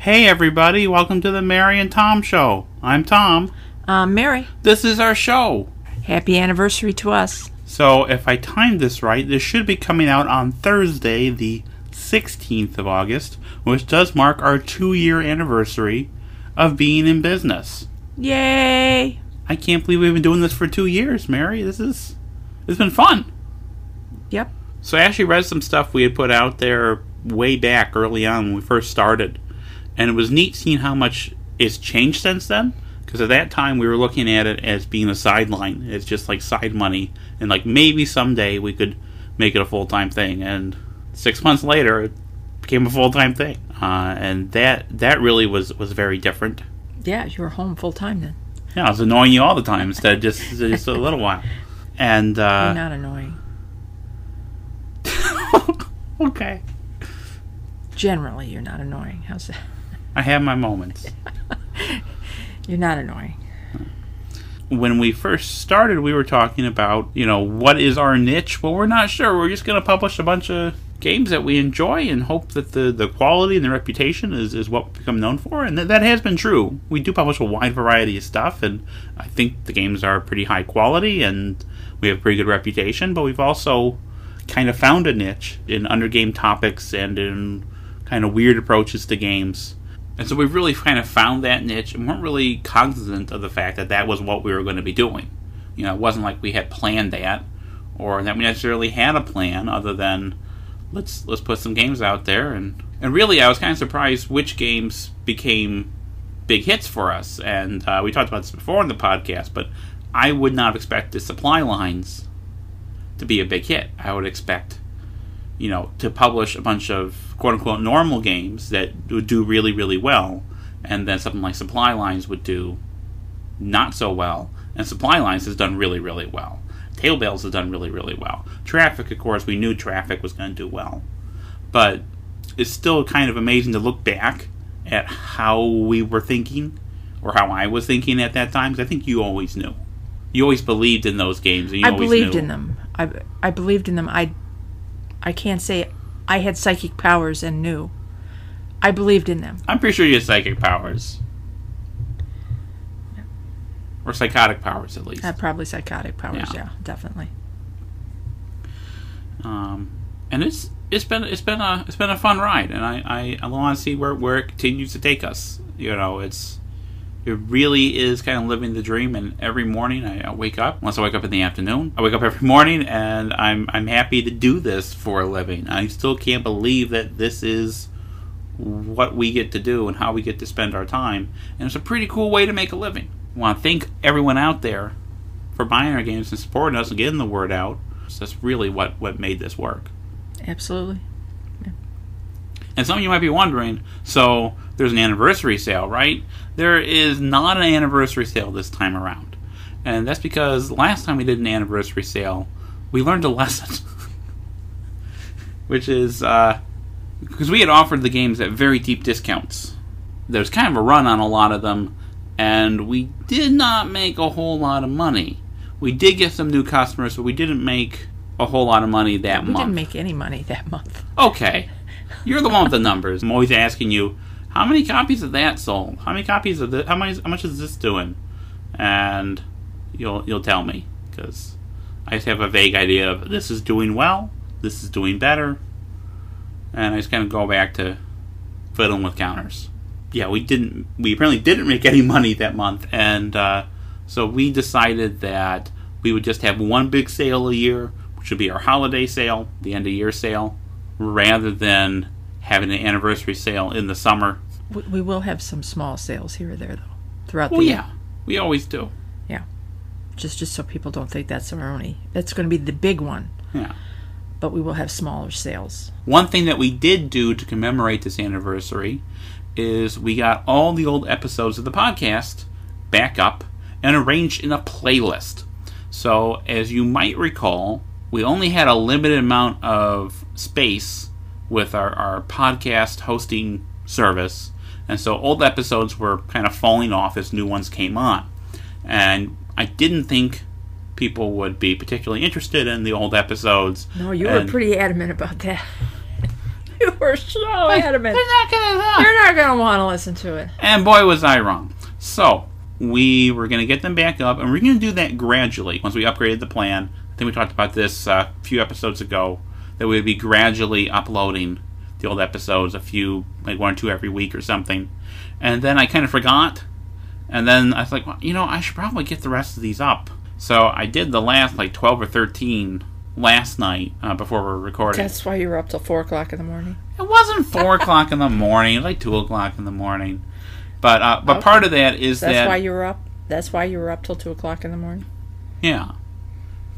Hey, everybody, welcome to the Mary and Tom Show. I'm Tom. Um, Mary, This is our show. happy anniversary to us. So, if I timed this right, this should be coming out on Thursday, the 16th of August, which does mark our two year anniversary of being in business. Yay! I can't believe we've been doing this for two years, Mary. This is. It's been fun. Yep. So I actually read some stuff we had put out there way back early on when we first started, and it was neat seeing how much it's changed since then. Because at that time we were looking at it as being a sideline, it's just like side money, and like maybe someday we could make it a full time thing. And six months later, it became a full time thing, uh, and that that really was was very different. Yeah, you were home full time then. Yeah, I was annoying you all the time instead of just just a little while. And You're uh, not annoying. okay, Generally, you're not annoying. How's that? I have my moments. You're not annoying. when we first started, we were talking about, you know, what is our niche? Well, we're not sure. We're just going to publish a bunch of games that we enjoy and hope that the, the quality and the reputation is, is what we become known for. And th- that has been true. We do publish a wide variety of stuff, and I think the games are pretty high quality and we have a pretty good reputation, but we've also kind of found a niche in undergame topics and in kind of weird approaches to games. And so we've really kind of found that niche and weren't really cognizant of the fact that that was what we were going to be doing. You know, it wasn't like we had planned that or that we necessarily had a plan other than let's let's put some games out there and and really I was kind of surprised which games became big hits for us. And uh, we talked about this before in the podcast, but I would not expect the supply lines to be a big hit. I would expect you know, to publish a bunch of quote unquote normal games that would do really, really well, and then something like Supply Lines would do not so well, and Supply Lines has done really, really well. Table Battles has done really, really well. Traffic, of course, we knew Traffic was going to do well, but it's still kind of amazing to look back at how we were thinking, or how I was thinking at that time, because I think you always knew. You always believed in those games. And you I always believed knew. in them. I, I believed in them. I, I can't say I had psychic powers and knew. I believed in them. I'm pretty sure you had psychic powers. Or psychotic powers, at least. I probably psychotic powers. Yeah. Yeah, definitely. Um, and it's it's been it's been a it's been a fun ride, and I I, I want to see where where it continues to take us. You know, it's it really is kind of living the dream. And every morning I, wake up, unless I wake up in the afternoon, I wake up every morning, and I'm I'm happy to do this for a living. I still can't believe that this is what we get to do and how we get to spend our time. And it's a pretty cool way to make a living. I want to thank everyone out there for buying our games and supporting us and getting the word out. So that's really what, what made this work. Absolutely. And some of you might be wondering so there's an anniversary sale, right? There is not an anniversary sale this time around. And that's because last time we did an anniversary sale, we learned a lesson. Which is uh, because we had offered the games at very deep discounts. There's kind of a run on a lot of them, and we did not make a whole lot of money. We did get some new customers, but we didn't make a whole lot of money that We month. We didn't make any money that month. Okay. You're the one with the numbers. I'm always asking you, how many copies of that sold? How many copies of this? How many? How much is this doing? And you'll you'll tell me because I just have a vague idea of this is doing well, this is doing better, and I just kind of go back to fiddling with counters. Yeah, we didn't. We apparently didn't make any money that month, and uh, so we decided that we would just have one big sale a year, which would be our holiday sale, the end of year sale, rather than having an anniversary sale in the summer. We, we will have some small sales here or there though, throughout Well, the year. yeah, we always do. yeah. Just just so people don't think that's our only. That's going to be the big one, Yeah. but we will have smaller sales. One thing that we did do to commemorate this anniversary is we got all the old episodes of the podcast back up and arranged in a playlist. So, as you might recall, we only had a limited amount of space with our, our podcast hosting service, and so old episodes were kind of falling off as new ones came on. And I didn't think people would be particularly interested in the old episodes. No, you were pretty adamant about that. you, We're so adamant. They're not gonna. You're not gonna want to listen to it. And boy, was I wrong. So, we were going to get them back up, and we're going to do that gradually once we upgraded the plan. Think we talked about this uh, a few episodes ago, that we would be gradually uploading the old episodes, a few, like one or two every week or something. And then I kind of forgot, and then I was like, well, you know, I should probably get the rest of these up. So I did the last, like, 12 or 13 last night uh, before we were recording. That's why you were up till four o'clock in the morning. It wasn't four o'clock in the morning. It was like two o'clock in the morning. But uh, but part of that is That's that why you were up. That's why you were up till two o'clock in the morning. yeah.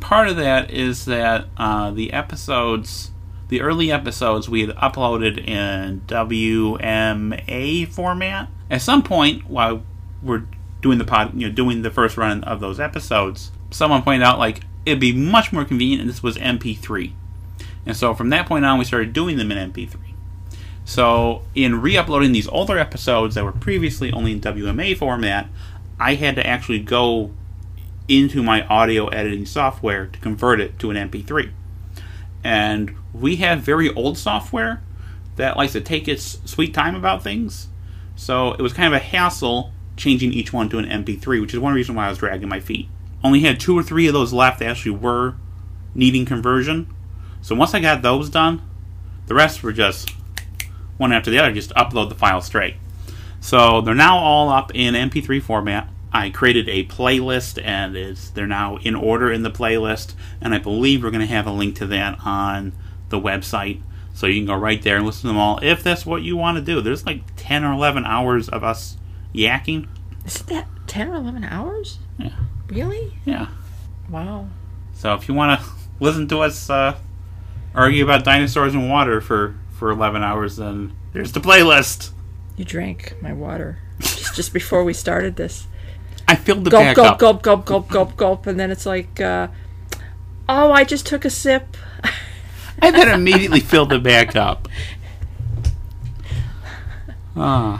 Part of that is that uh, the episodes, the early episodes, we had uploaded in WMA format. At some point while we're doing the pod, you know, doing the first run of those episodes, someone pointed out like it'd be much more convenient if this was MP3. And so from that point on, we started doing them in MP3. So, in re uploading these older episodes that were previously only in WMA format, I had to actually go into my audio editing software to convert it to an MP3. And we have very old software that likes to take its sweet time about things. So, it was kind of a hassle changing each one to an MP3, which is one reason why I was dragging my feet. Only had two or three of those left that actually were needing conversion. So, once I got those done, the rest were just one after the other, just upload the file straight. So they're now all up in MP3 format. I created a playlist, and it's, they're now in order in the playlist. And I believe we're going to have a link to that on the website, so you can go right there and listen to them all if that's what you want to do. There's like 10 or 11 hours of us yakking. Isn't that ten or eleven hours? Yeah, Really? yeah. Wow. So if you want to listen to us uh, argue about dinosaurs and water for for 11 hours, then there's the playlist. You drank my water just just before we started this. I filled the Gulp, gulp, up. gulp, gulp, gulp, gulp, gulp, and then it's like, uh, oh, I just took a sip. and then immediately filled it back up. Uh,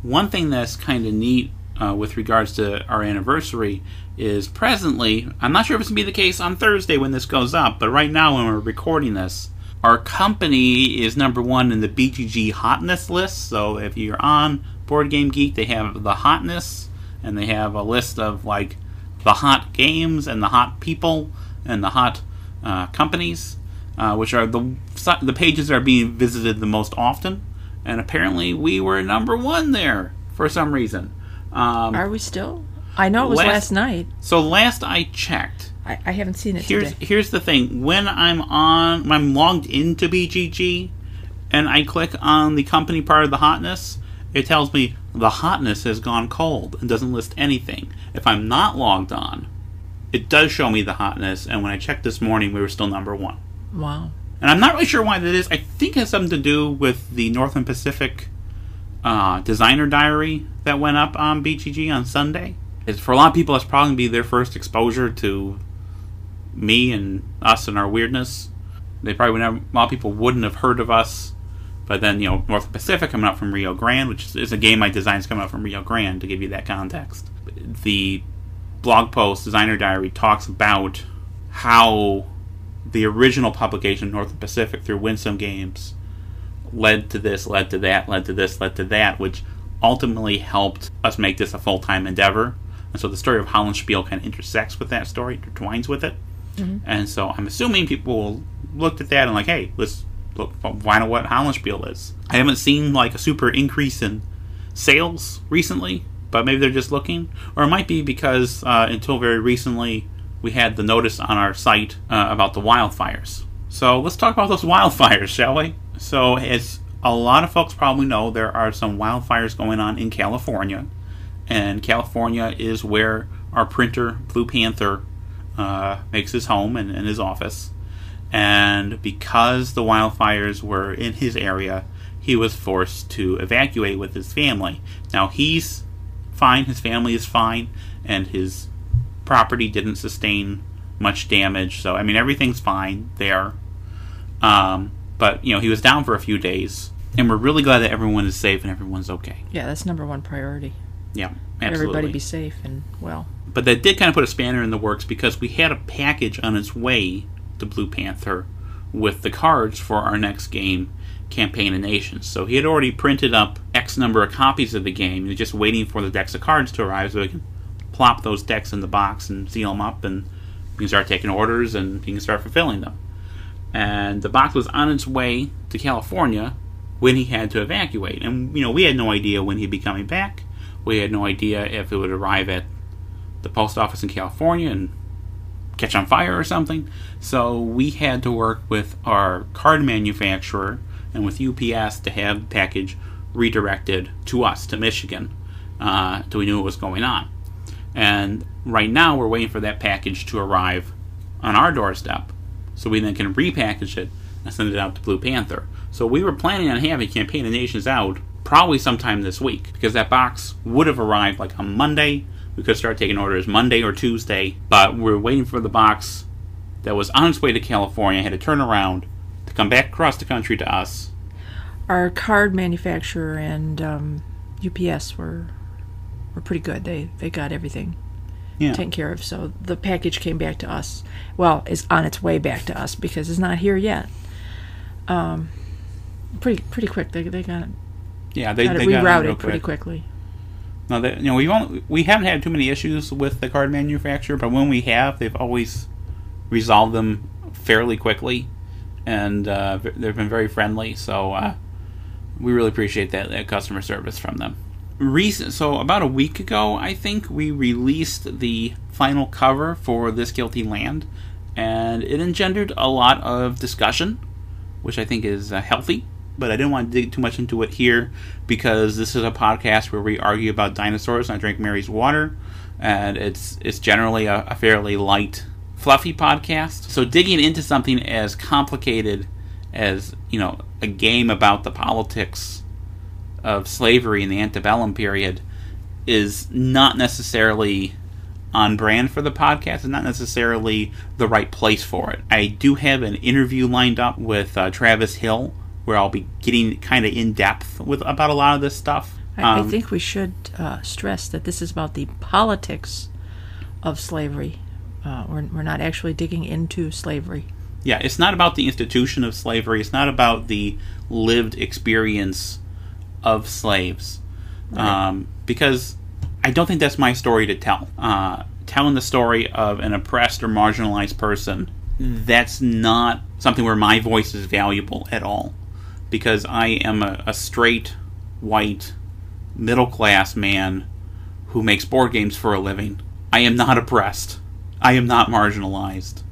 one thing that's kind of neat uh, with regards to our anniversary is presently, I'm not sure if it's going to be the case on Thursday when this goes up, but right now when we're recording this, our company is number one in the BGG hotness list. So if you're on Board Game Geek, they have the hotness, and they have a list of like the hot games and the hot people and the hot uh, companies, uh, which are the the pages that are being visited the most often. And apparently, we were number one there for some reason. Um, Are we still? I know it was Last- last, night. so last I checked, I, I haven't seen it here's today. here's the thing: when I'm on, when I'm logged into BGG, and I click on the company part of the hotness, it tells me the hotness has gone cold and doesn't list anything. If I'm not logged on, it does show me the hotness, and when I checked this morning, we were still number one. Wow. And I'm not really sure why that is. I think it has something to do with the Northern Pacific uh, designer diary that went up on BGG on Sunday. It's, for a lot of people, it's probably be their first exposure to me and us and our weirdness. They probably would never, a lot of people wouldn't have heard of us. But then, you know, Northern Pacific coming up from Rio Grande, which is a game I designed coming up from Rio Grande, to give you that context. The blog post, Designer Diary, talks about how the original publication, North Pacific, through Winsome Games, led to this, led to that, led to this, led to that, which ultimately helped us make this a full time endeavor. And so the story of Hollandspiel kind of intersects with that story, intertwines with it. Mm-hmm. And so I'm assuming people looked at that and like, hey, let's find out what Hollandspiel is. I haven't seen like a super increase in sales recently, but maybe they're just looking, or it might be because uh, until very recently we had the notice on our site uh, about the wildfires. So let's talk about those wildfires, shall we? So as a lot of folks probably know, there are some wildfires going on in California, and California is where our printer Blue Panther uh, makes his home and, and his office. And because the wildfires were in his area, he was forced to evacuate with his family. Now he's fine, his family is fine, and his property didn't sustain much damage. So I mean everything's fine there. Um, but you know he was down for a few days, and we're really glad that everyone is safe and everyone's okay. Yeah, that's number one priority. Yeah, absolutely. Everybody be safe and well. But that did kind of put a spanner in the works because we had a package on its way to Blue Panther with the cards for our next game, Campaign of Nations. So he had already printed up X number of copies of the game. He was just waiting for the decks of cards to arrive so he can plop those decks in the box and seal them up, and you can start taking orders and you can start fulfilling them. And the box was on its way to California when he had to evacuate. And, you know, we had no idea when he'd be coming back. We had no idea if it would arrive at the post office in California and catch on fire or something. So we had to work with our card manufacturer and with UPS to have the package redirected to us, to Michigan, uh, we knew what was going on. And right now we're waiting for that package to arrive on our doorstep so we then can repackage it and send it out to Blue Panther. So we were planning on having Campaign of Nations out probably sometime this week because that box would have arrived like on Monday. We could start taking orders Monday or Tuesday, but we're waiting for the box that was on its way to California, had to turn around to come back across the country to us. Our card manufacturer and um, UPS were were pretty good. They they got everything Yeah. taken care of. So the package came back to us. Well, is on its way back to us because it's not here yet. Um, pretty pretty quick. They they got it, Yeah, they, got it they got it rerouted real pretty quick. quickly. No, they, you know we've only, we haven't had too many issues with the card manufacturer, but when we have, they've always resolved them fairly quickly, and uh, they've been very friendly. So uh, we really appreciate that, that customer service from them. Recent, so about a week ago, I think we released the final cover for This Guilty Land, and it engendered a lot of discussion, which I think is uh, healthy. But I didn't want to dig too much into it here because this is a podcast where we argue about dinosaurs and I drink Mary's water, and it's it's generally a, a fairly light, fluffy podcast. So digging into something as complicated as you know a game about the politics of slavery in the antebellum period is not necessarily on brand for the podcast. It's not necessarily the right place for it. I do have an interview lined up with uh, Travis Hill where I'll be getting kind of in depth with about a lot of this stuff. I, I Um, think we should uh, stress that this is about the politics of slavery. Uh, we're, we're not actually digging into slavery. Yeah, it's not about the institution of slavery. It's not about the lived experience of slaves. Um, because I don't think that's my story to tell. Uh, telling the story of an oppressed or marginalized person, that's not something where my voice is valuable at all. Because I am a, a straight, white, middle class man who makes board games for a living. I am not oppressed. I am not marginalized.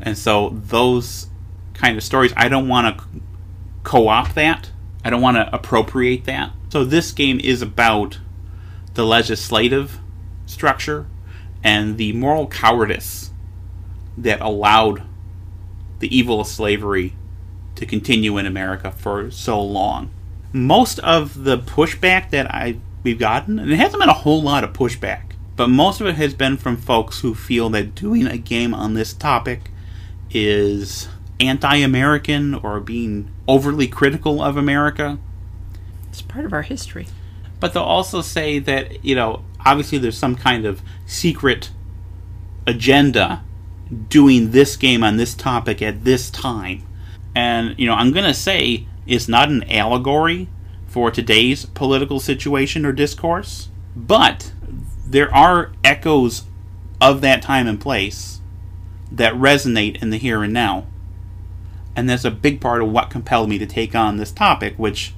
And so those kind of stories, I don't want to co-opt that. I don't want to appropriate that. So this game is about the legislative structure and the moral cowardice that allowed the evil of slavery to continue in America for so long. Most of the pushback that I we've gotten, and it hasn't been a whole lot of pushback, but most of it has been from folks who feel that doing a game on this topic is anti-American or being overly critical of America. It's part of our history. But they'll also say that, you know, obviously there's some kind of secret agenda doing this game on this topic at this time. And, you know, I'm going to say it's not an allegory for today's political situation or discourse, but there are echoes of that time and place that resonate in the here and now. And that's a big part of what compelled me to take on this topic, which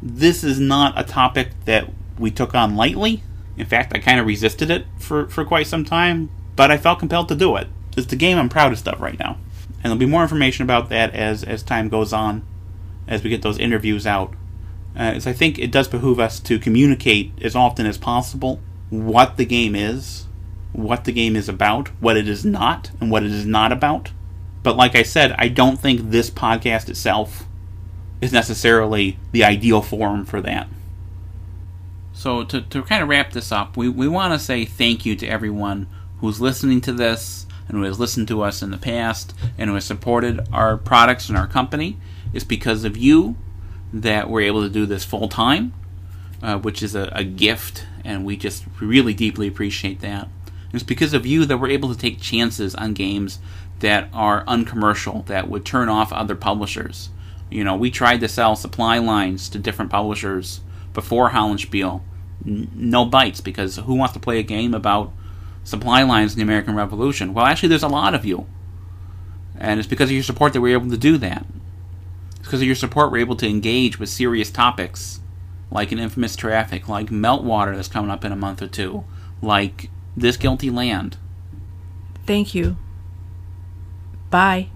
this is not a topic that we took on lightly. In fact, I kind of resisted it for, for quite some time, but I felt compelled to do it. It's the game I'm proudest of right now. And there'll be more information about that as, as time goes on, as we get those interviews out. Uh, I think it does behoove us to communicate as often as possible what the game is, what the game is about, what it is not, and what it is not about. But like I said, I don't think this podcast itself is necessarily the ideal forum for that. So to, to kind of wrap this up, we, we want to say thank you to everyone who's listening to this and who has listened to us in the past and who has supported our products and our company. It's because of you that we're able to do this full time, uh, which is a, a gift, and we just really deeply appreciate that. It's because of you that we're able to take chances on games that are uncommercial, that would turn off other publishers. You know, we tried to sell supply lines to different publishers before Hollandspiel. N- no bites because who wants to play a game about supply lines in the American Revolution? Well, actually, there's a lot of you. And it's because of your support that we're able to do that. It's because of your support we're able to engage with serious topics like an infamous traffic, like Meltwater that's coming up in a month or two, like This Guilty Land. Thank you. Bye.